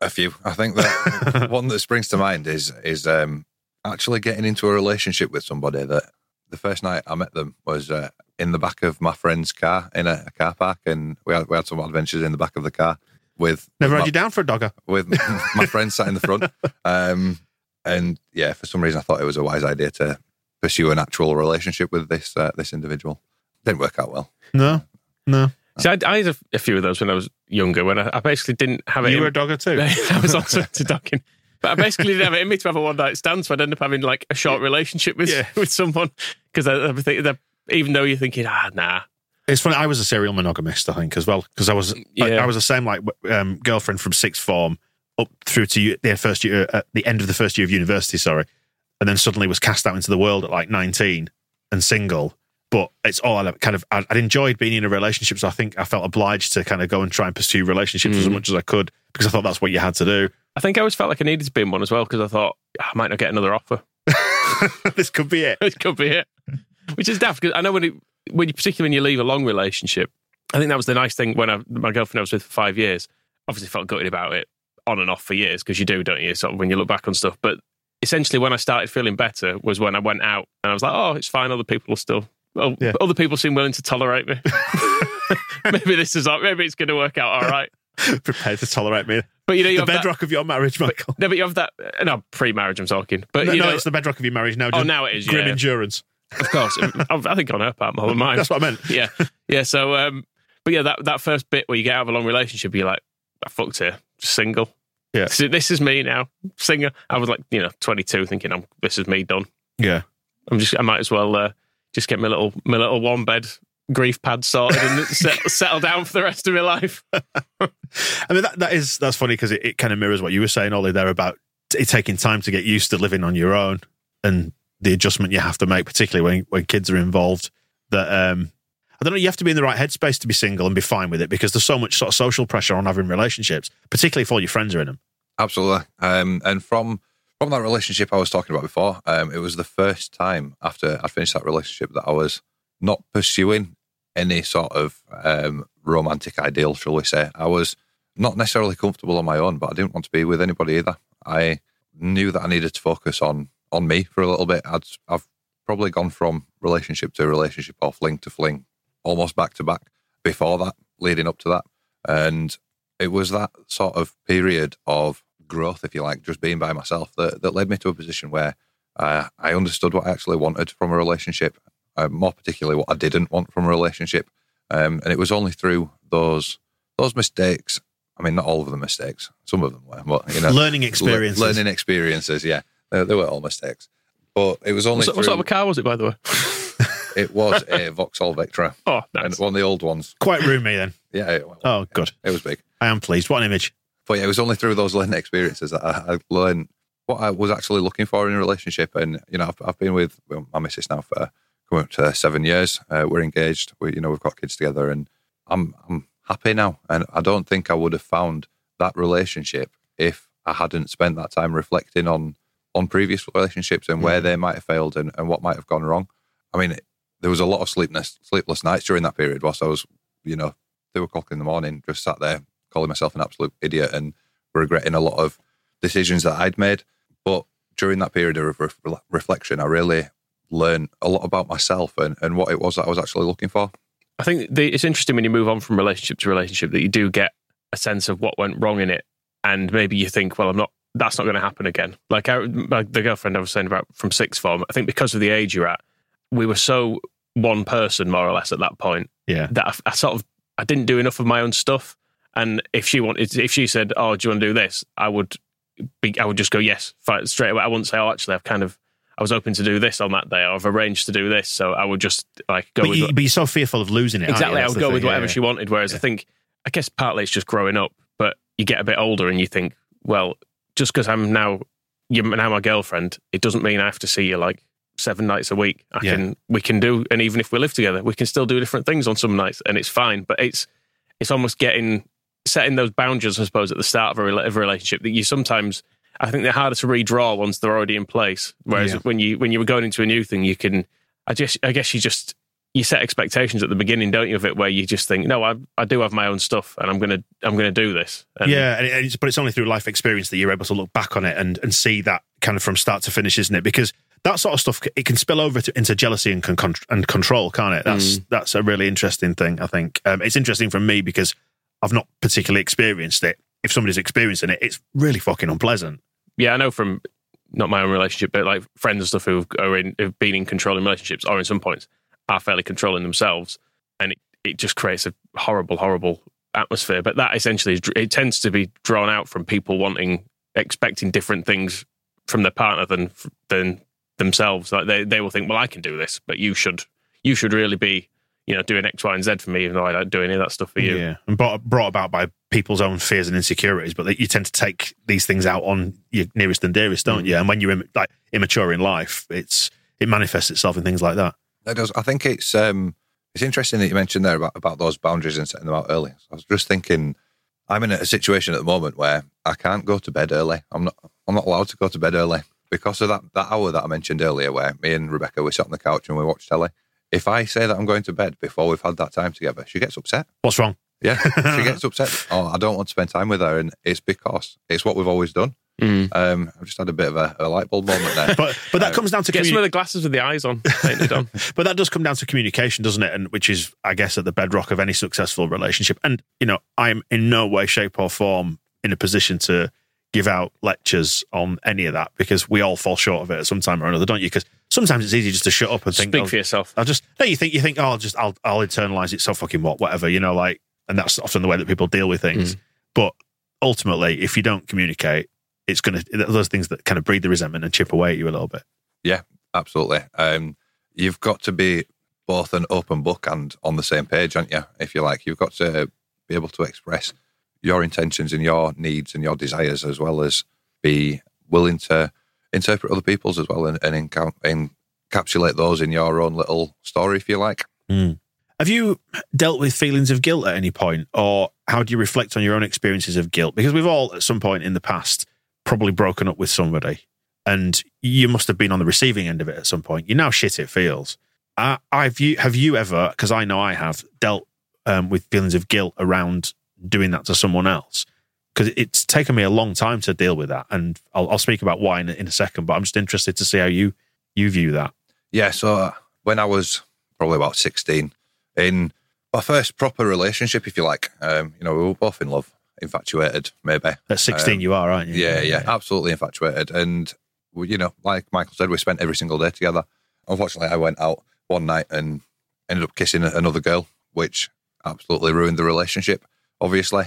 A few. I think that *laughs* one that springs to mind is is um, actually getting into a relationship with somebody that the first night I met them was uh, in the back of my friend's car in a, a car park, and we had we had some adventures in the back of the car with Never with had my- you down for a dogger. with *laughs* my friend sat in the front. Um, and yeah, for some reason, I thought it was a wise idea to pursue an actual relationship with this uh, this individual. Didn't work out well. No, no. See, I, I had a, a few of those when I was younger. When I, I basically didn't have it. You in- were a dogger too. *laughs* I was also into dogging. But I basically didn't have it in me to have a one night stand, so I'd end up having like a short relationship with Yeah. with someone because I, I even though you're thinking, ah, nah, It's funny. I was a serial monogamist, I think, as well, because I was I, Yeah. I was the same like um, girlfriend from sixth form up through to the first year at the end of the first year of university. Sorry, and then suddenly was cast out into the world at like nineteen and single. But it's all I kind of I'd, enjoyed being in a relationship, so I think I felt obliged to kind of go and try and pursue relationships as Mm. much as I could because I thought that's what you had to do. I think I always felt like I needed to be in one as well because I thought "Ah, I might not get another offer. *laughs* *laughs* this could be it. this could be it, which is daft because I know when it, when you particularly when you leave a long relationship, I think that was the nice thing when I, my girlfriend I was with for five years. Obviously, felt gutted about it on and off for years because you do, don't you? Sort of when you look back on stuff, but essentially when I started feeling better was when I went out and I was like, oh, it's fine. Other people will still. Well, Yeah. other people seem willing to tolerate me. *laughs* maybe this is maybe it's going to work out all right. Prepared to tolerate me. But you know, you the have that- bedrock of your marriage, Michael. no, but you have that. uh, No, pre-marriage, I'm talking. But no, you no, it's the bedrock of your marriage now. Oh, now it is, Grim yeah. endurance. Of course, *laughs* I think on her part more than mine. That's what I meant. yeah, yeah. So, um, but yeah, that that first bit where you get out of a long relationship, you're like, I fucked here, single. Yeah. This is, this is me now, singer. I was like, you know, 22, thinking, I'm this is me done. Yeah. I'm just, I might as well uh, just get my little my little one bed grief pad sorted and *laughs* set, settle down for the rest of my life. *laughs* I mean, that, that is that's funny because it, it kind of mirrors what you were saying, Oli, there about it taking time to get used to living on your own and the adjustment you have to make, particularly when when kids are involved. That um, I don't know, you have to be in the right headspace to be single and be fine with it because there's so much sort of social pressure on having relationships, particularly if all your friends are in them. Absolutely. Um, and from from that relationship I was talking about before, um, it was the first time after I finished that relationship that I was not pursuing any sort of um, romantic ideal, shall we say. I was not necessarily comfortable on my own, but I didn't want to be with anybody either. I knew that I needed to focus on on me for a little bit. I'd, I've probably gone from relationship to relationship or fling to fling, almost back to back before that, leading up to that. And it was that sort of period of growth, if you like, just being by myself that, that led me to a position where uh, I understood what I actually wanted from a relationship, uh, more particularly what I didn't want from a relationship. Um, and it was only through those those mistakes I mean, not all of them mistakes. Some of them were, but you know, Learning le- experiences. learning experiences. Yeah, they, they were all mistakes. But it was only What, sort- what sort of a car was it, by the way? *laughs* it was a Vauxhall Vectra, *laughs* Oh, and nice. one of the old ones. Quite roomy then. Yeah, it, well, Oh, good. it was big. I am pleased. What an image. But yeah, it was only through those learning experiences that I, I learned what I was actually looking for in a relationship. And you know, I've, I've been with my missus now for coming up to seven years. Uh, we're engaged. We, you know, we've got kids together, and I'm I'm happy now. And I don't think I would have found that relationship if I hadn't spent that time reflecting on on previous relationships and where they might have failed and, and what might have gone wrong. I mean, there was a lot of sleepless sleepless nights during that period whilst I was, you know, two o'clock in the morning, just sat there calling myself an absolute idiot and regretting a lot of decisions that I'd made. But during that period of re- reflection, I really learned a lot about myself and, and what it was that I was actually looking for. I think the, it's interesting when you move on from relationship to relationship that you do get a sense of what went wrong in it, and maybe you think, well, I'm not. That's not going to happen again. Like, I, like the girlfriend I was saying about from sixth form. I think because of the age you're at, we were so one person more or less at that point Yeah. that I, I sort of I didn't do enough of my own stuff. And if she wanted, if she said, "Oh, do you want to do this?" I would be, I would just go yes, straight away. I wouldn't say, "Oh, actually, I've kind of." I was hoping to do this on that day, or I've arranged to do this, so I would just like go But, with you, what- but you're so fearful of losing it. exactly. I would go thing. with whatever yeah. she wanted. Whereas I think, I guess partly it's just growing up, but you get a bit older and you think, well, just because I'm now you're now my girlfriend, it doesn't mean I have to see you like seven nights a week. I Yeah. can we can do, and even if we live together, we can still do different things on some nights, and it's fine. But it's it's almost getting setting those boundaries, I suppose, at the start of a, of a relationship that you sometimes. I think they're harder to redraw once they're already in place. Whereas Yeah. when you when you were going into a new thing, you can. I just I guess you just you set expectations at the beginning, don't you, of it, where you just think, no, I I do have my own stuff, and I'm gonna I'm gonna do this. And yeah, and it's, but it's only through life experience that you're able to look back on it and, and see that kind of from start to finish, isn't it? Because that sort of stuff it can spill over to, into jealousy and con- and control, can't it? That's that's a really interesting thing. I think um, it's interesting for me because I've not particularly experienced it. If somebody's experiencing it, it's really fucking unpleasant. yeah, I know from not my own relationship, but like friends and stuff who are in who've been in controlling relationships or in some points are fairly controlling themselves, and it, it just creates a horrible, horrible atmosphere. But that essentially is, it tends to be drawn out from people wanting expecting different things from their partner than than themselves. Like they they will think, well, I can do this, but you should you should really be you know doing X, Y, and Z for me, even though I don't do any of that stuff for you. Yeah, and brought, brought about by people's own fears and insecurities, but that you tend to take these things out on your nearest and dearest, don't you? And when you're im- like immature in life, it's it manifests itself in things like that. That does. I think it's um, it's interesting that you mentioned there about, about those boundaries and setting them out early. I was just thinking, I'm in a situation at the moment where I can't go to bed early. I'm not. I'm not allowed to go to bed early because of that that hour that I mentioned earlier, where me and Rebecca we sat on the couch and we watched telly. If I say that I'm going to bed before we've had that time together, she gets upset. What's wrong? Yeah, *laughs* she gets upset. Oh, I don't want to spend time with her, and it's because it's what we've always done. Mm. Um, I've just had a bit of a, a light bulb moment there. *laughs* But but that comes down to Get some of the glasses with the eyes on, painted on. *laughs* but that does come down to communication, doesn't it? And which is, I guess, at the bedrock of any successful relationship. And you know, I'm in no way, shape, or form in a position to give out lectures on any of that because we all fall short of it at some time or another, don't you? Because sometimes it's easy just to shut up and think. Speak oh, for yourself. I'll just no. You think you think oh, I'll just I'll I'll internalize it. So fucking what, whatever. You know, like, and that's often the way that people deal with things. But ultimately, if you don't communicate, it's going to those things that kind of breed the resentment and chip away at you a little bit. Yeah, absolutely. Um, you've got to be both an open book and on the same page, aren't you? If you like, you've got to be able to express your intentions and your needs and your desires, as well as be willing to interpret other people's as well and, and enca- encapsulate those in your own little story, if you like. Have you dealt with feelings of guilt at any point, or how do you reflect on your own experiences of guilt? Because we've all, at some point in the past, probably broken up with somebody, and you must have been on the receiving end of it at some point. You know shit it feels. Uh, have you have you ever? Because I know I have dealt um, with feelings of guilt around doing that to someone else. Because it's taken me a long time to deal with that, and I'll, I'll speak about why in, a- in a second. But I'm just interested to see how you you view that. Yeah, so uh, when I was probably about 16, in my first proper relationship, if you like, um, you know, we were both in love, infatuated, maybe. At 16, Um, you are, aren't you? Yeah, yeah, absolutely infatuated. And, we, you know, like Michael said, we spent every single day together. Unfortunately, I went out one night and ended up kissing another girl, which absolutely ruined the relationship, obviously.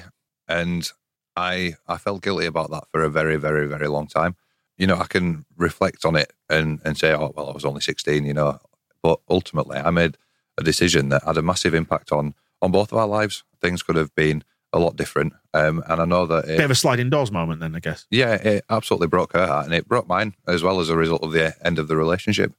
and I I felt guilty about that for a very very very long time. You know, I can reflect on it and and say, oh well, I was only sixteen. You know, but ultimately, I made a decision that had a massive impact on on both of our lives. Things could have been a lot different, um, and I know that it, Bit of a sliding doors moment, then I guess. yeah, it absolutely broke her heart, and it broke mine as well as a result of the end of the relationship.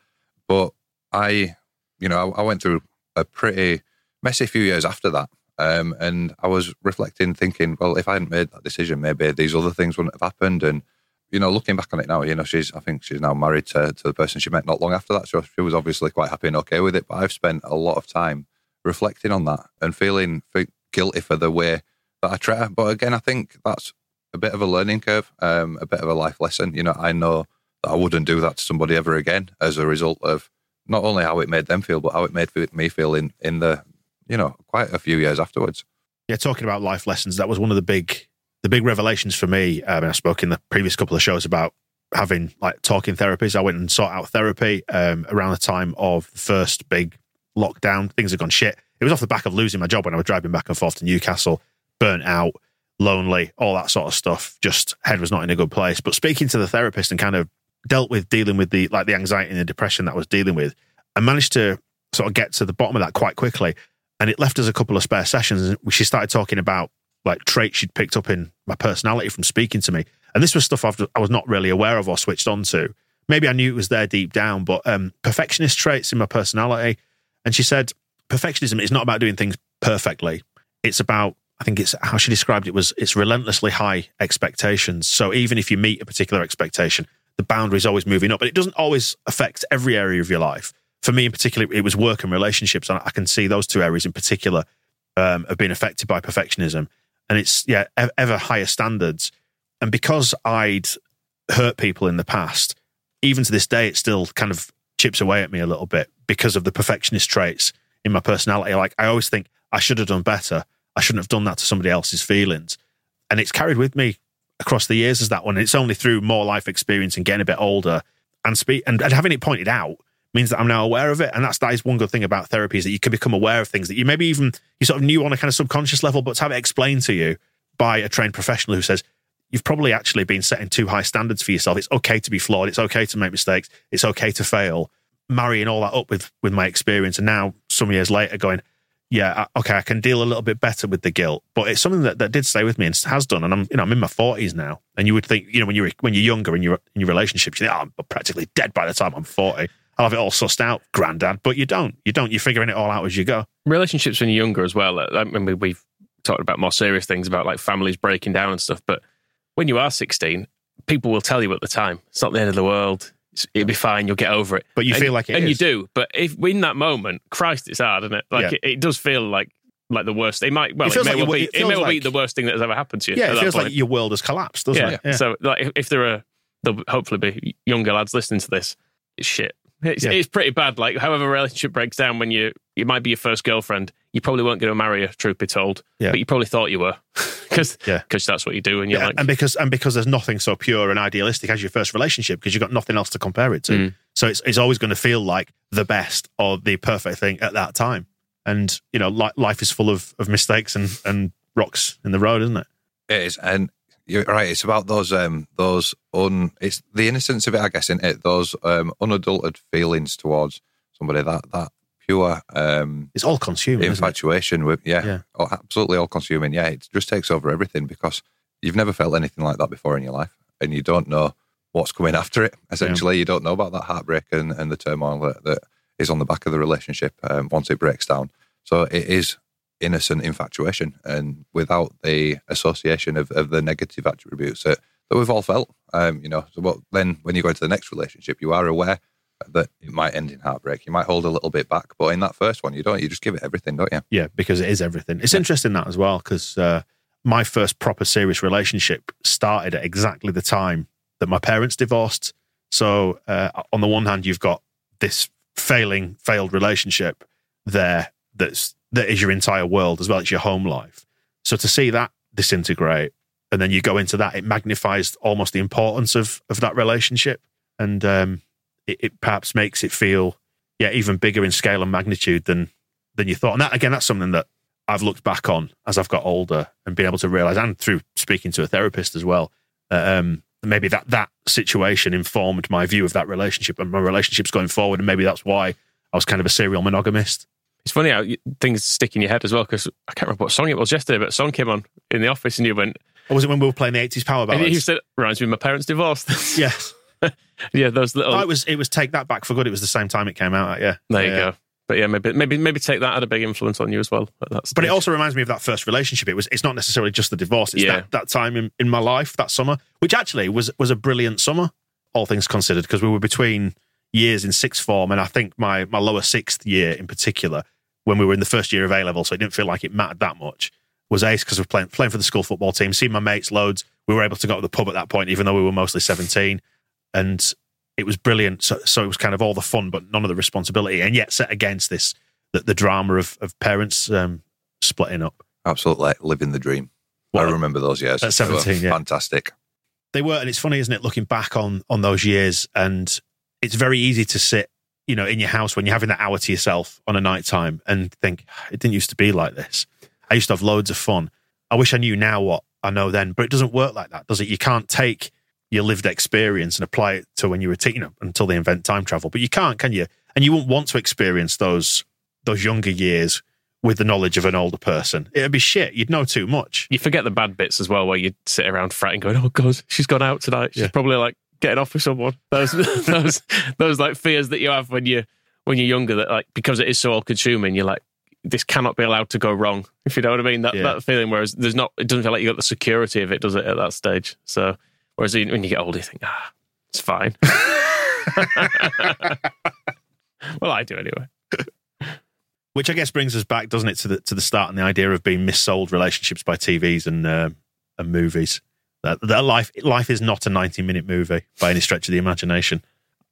But I, you know, I, I went through a pretty messy few years after that, um, and I was reflecting, thinking, well, if I hadn't made that decision, maybe these other things wouldn't have happened. And you know, looking back on it now, you know, she's, I think she's now married to, to the person she met not long after that. So she was obviously quite happy and okay with it. But I've spent a lot of time reflecting on that and feeling fe- guilty for the way that I her. But again, I think that's a bit of a learning curve, um, a bit of a life lesson. You know, I know that I wouldn't do that to somebody ever again as a result of not only how it made them feel, but how it made me feel in, in the, you know, quite a few years afterwards. Yeah, talking about life lessons, that was one of the big the big revelations for me. Um, I spoke in the previous couple of shows about having like talking therapies. I went and sought out therapy um, around the time of the first big lockdown. Things had gone shit. It was off the back of losing my job when I was driving back and forth to Newcastle, burnt out, lonely, all that sort of stuff. Just head was not in a good place. But speaking to the therapist and kind of dealt with dealing with the like the anxiety and the depression that I was dealing with, I managed to sort of get to the bottom of that quite quickly. And it left us a couple of spare sessions. She started talking about like traits she'd picked up in my personality from speaking to me. And this was stuff I've, I was not really aware of or switched on to. Maybe I knew it was there deep down, but um, perfectionist traits in my personality. And she said, perfectionism is not about doing things perfectly. It's about, I think it's how she described it was, it's relentlessly high expectations. So even if you meet a particular expectation, the boundary is always moving up, but it doesn't always affect every area of your life. For me in particular, it was work and relationships. And I can see those two areas in particular um, have been affected by perfectionism and it's yeah ever higher standards. And because I'd hurt people in the past, even to this day, it still kind of chips away at me a little bit because of the perfectionist traits in my personality. Like I always think I should have done better. I shouldn't have done that to somebody else's feelings, and it's carried with me across the years as that one. It's only through more life experience and getting a bit older and speak and, and having it pointed out means that I'm now aware of it. And that's that is one good thing about therapy is that you can become aware of things that you maybe even you sort of knew on a kind of subconscious level, but to have it explained to you by a trained professional who says, You've probably actually been setting too high standards for yourself. It's okay to be flawed, it's okay to make mistakes, it's okay to fail. Marrying all that up with with my experience and now some years later going, yeah, okay, I can deal a little bit better with the guilt, but it's something that, that did stay with me and has done. And I'm, you know, I'm in my forties now. And you would think, you know, when you're when you're younger in your in your relationships, you think, oh, I'm practically dead by the time I'm forty. I'll have it all sussed out, granddad. But you don't. You don't. You're figuring it all out as you go. Relationships when you're younger as well. I remember we've talked about more serious things about like families breaking down and stuff. But when you are 16, people will tell you at the time, it's not the end of the world. It'll be fine. You'll get over it. But you and, feel like it and is. you do. But if in that moment, Christ, it's hard, isn't it? Like Yeah. it, it does feel like like the worst. It might well, It it, may like well be. it It, may feels well be the worst thing that has ever happened to you. Yeah, it feels point. like your world has collapsed, doesn't yeah. it? Yeah. So like if, if there are there'll hopefully be younger lads listening to this, it's shit. It's, Yeah. it's pretty bad. Like however a relationship breaks down when you it might be your first girlfriend, you probably weren't going to marry her. Truth be told, Yeah. but you probably thought you were *laughs* because Yeah. Cause that's what you do. And you're Yeah, like, and because and because there's nothing so pure and idealistic as your first relationship because you've got nothing else to compare it to. Mm. So it's it's always going to feel like the best or the perfect thing at that time. And you know, li- life is full of of mistakes and and rocks in the road, isn't it? It is, and you're right. It's about those um those un. It's the innocence of it, I guess, in it. Those um unadulterated feelings towards somebody. That that pure um It's all consuming. isn't infatuation with yeah, Yeah. Oh, absolutely all consuming. Yeah, it just takes over everything because you've never felt anything like that before in your life, and you don't know what's coming after it. Essentially, you don't know about that heartbreak and, and the turmoil that, that is on the back of the relationship um, once it breaks down. So it is innocent infatuation, and without the association of, of the negative attributes that, that we've all felt. Um, you know, so what, then when you go into the next relationship, you are aware that it might end in heartbreak. You might hold a little bit back, but in that first one, you don't. You just give it everything, don't you? Yeah, because it is everything. It's interesting that as well because uh, my first proper serious relationship started at exactly the time that my parents divorced. So uh, on the one hand, you've got this failing, failed relationship there that's that is your entire world as well as your home life. So to see that disintegrate and then you go into that, it magnifies almost the importance of of that relationship, and um, it, it perhaps makes it feel yeah even bigger in scale and magnitude than than you thought. And that again, that's something that I've looked back on as I've got older and been able to realize, and through speaking to a therapist as well, um, maybe that that situation informed my view of that relationship and my relationships going forward, and maybe that's why I was kind of a serial monogamist. It's funny how things stick in your head as well because I can't remember what song it was yesterday, but a song came on in the office and you went, Or was it when we were playing the 80s power and ballads? you said, reminds me of my parents' divorce. *laughs* yes. yeah, those little. Oh, it was it was Take That Back for Good. It was the same time it came out. at, Yeah. there you Yeah. go. But yeah, maybe maybe maybe take that had a big influence on you as well. But it also reminds me of that first relationship. It was it's not necessarily just the divorce. It's Yeah. that, that time in, in my life, that summer, which actually was was a brilliant summer, all things considered, because we were between years in sixth form and I think my my lower sixth year in particular, when we were in the first year of A level, so it didn't feel like it mattered that much, was ace because we were playing playing for the school football team, seeing my mates loads. We were able to go to the pub at that point, even though we were mostly seventeen. And it was brilliant. So, so it was kind of all the fun, but none of the responsibility, and yet set against this the, the drama of, of parents um, splitting up. Absolutely living the dream. What, I remember those years. at They were 17, yeah. Fantastic. They were, and it's funny, isn't it, looking back on on those years, and it's very easy to sit, you know, in your house when you're having that hour to yourself on a night time and think it didn't used to be like this. I used to have loads of fun. I wish I knew now what I know then, but it doesn't work like that, does it? You can't take your lived experience and apply it to when you were, t- you know, until they invent time travel. But you can't, can you? And you wouldn't want to experience those those younger years with the knowledge of an older person. It'd be shit. You'd know too much. you forget the bad bits as well, where you sit around fretting, going, "Oh God, she's gone out tonight. She's Yeah. probably like getting off with someone." Those, *laughs* those, those like fears that you have when you when you're younger. That like because it is so all consuming, you're like, this cannot be allowed to go wrong. If you know what I mean, that Yeah. that feeling. Whereas there's not, it doesn't feel like you got the security of it, does it? At that stage, so whereas when you get older, you think, ah, it's fine. *laughs* well, I do anyway. Which I guess brings us back, doesn't it, to the to the start and the idea of being missold relationships by TVs and uh, and movies. That, that life life is not a ninety minute movie by any stretch of the imagination.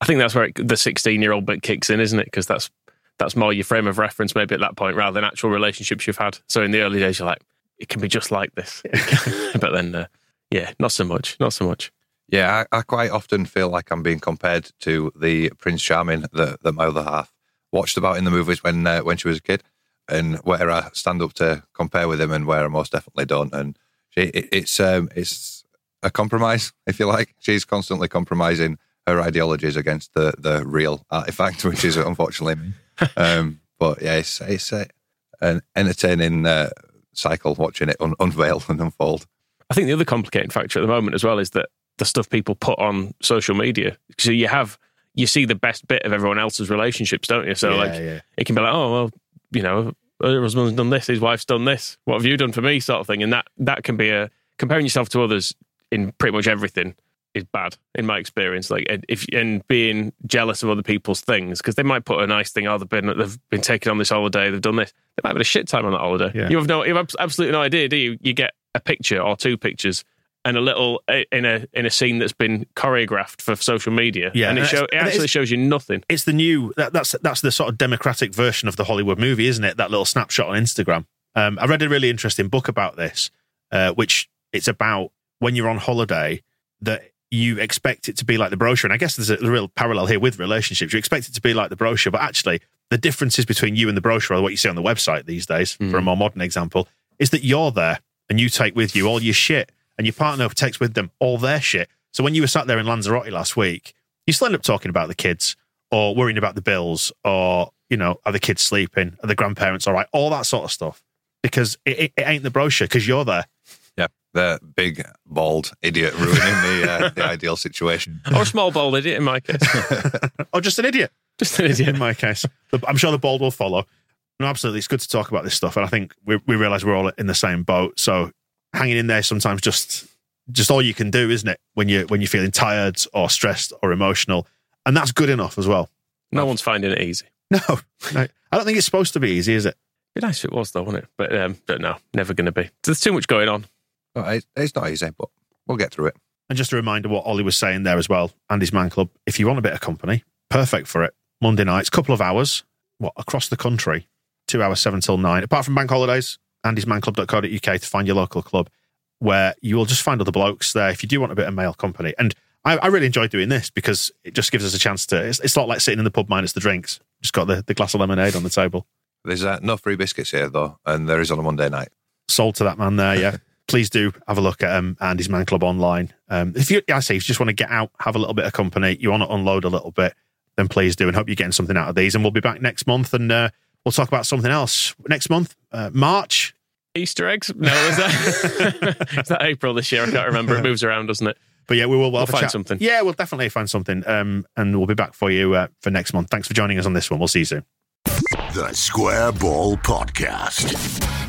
I think that's where it, the 16 year old bit kicks in, isn't it? Because that's that's more your frame of reference, maybe at that point, rather than actual relationships you've had. So in the early days, you're like, it can be just like this, *laughs* *laughs* but then, uh, yeah, not so much, not so much. Yeah, I, I quite often feel like I'm being compared to the Prince Charming that, that my other half watched about in the movies when uh, when she was a kid, and where I stand up to compare with him, and where I most definitely don't. And she, it, it's um, it's a compromise, if you like. She's constantly compromising her ideologies against the the real artifact, *laughs* which is unfortunately me. Um, but yeah, it's it's uh, an entertaining uh, cycle watching it un- unveil and unfold. I think the other complicating factor at the moment as well is that the stuff people put on social media. So you have you see the best bit of everyone else's relationships, don't you? So Yeah, like yeah. it can be like, oh well, you know, her husband's done this, his wife's done this. What have you done for me, sort of thing. And that that can be a comparing yourself to others in pretty much everything is bad in my experience. Like if and being jealous of other people's things because they might put a nice thing. Oh, they've been they've been taken on this holiday. They've done this. They might have had a shit time on that holiday. Yeah. You have no, you have absolutely no idea, do you? You get a picture or two pictures. And a little in a in a scene that's been choreographed for social media, Yeah, and it, show, it actually shows you nothing. It's the new that, that's that's the sort of democratic version of the Hollywood movie, isn't it? That little snapshot on Instagram. Um, I read a really interesting book about this, uh, which it's about when you're on holiday that you expect it to be like the brochure. And I guess there's a real parallel here with relationships. You expect it to be like the brochure, but actually the differences between you and the brochure, or what you see on the website these days, for a hmm. more modern example, is that you're there and you take with you all your shit, and your partner takes with them all their shit. So when you were sat there in Lanzarote last week, you still end up talking about the kids or worrying about the bills or, you know, are the kids sleeping? Are the grandparents all right? All that sort of stuff. Because it, it, it ain't the brochure because you're there. Yeah, the big bald idiot ruining the uh, *laughs* the ideal situation. Or a small bald idiot in my case. *laughs* or just an idiot. Just an idiot. In my case. I'm sure the bald will follow. No, absolutely. It's good to talk about this stuff. And I think we, we realize we're all in the same boat. So hanging in there sometimes just just all you can do, isn't it? When you when you're feeling tired or stressed or emotional. And that's good enough as well. No one's finding it easy. *laughs* No, no. I don't think it's supposed to be easy, is it? It'd be nice if it was, though, wouldn't it? But um, but no, never going to be. There's too much going on. It's not easy, but we'll get through it. And just a reminder what Oli was saying there as well, Andy's Man Club. If you want a bit of company, perfect for it. Monday nights, couple of hours, what, across the country, two hours, seven till nine. Apart from bank holidays, andysmanclub.co.uk to find your local club where you will just find other blokes there if you do want a bit of male company. And I, I really enjoy doing this because it just gives us a chance to, it's, it's not like sitting in the pub minus the drinks. Just got the, the glass of lemonade on the table. There's uh, no free biscuits here though, and there is on a Monday night. Sold to that man there, yeah. *laughs* Please do have a look at um, Andy's Man Club online. Um, if you, I say, if you just want to get out, have a little bit of company, you want to unload a little bit, then please do, and hope you're getting something out of these. And we'll be back next month, and uh, we'll talk about something else next month, uh, March. Easter eggs? No, is that *laughs* is that April this year? I can't remember. It moves around, doesn't it? But yeah, we will we'll We'll have a find chat. something. Yeah, we'll definitely find something, um, and we'll be back for you uh, for next month. Thanks for joining us on this one. We'll see you soon. The Square Ball Podcast.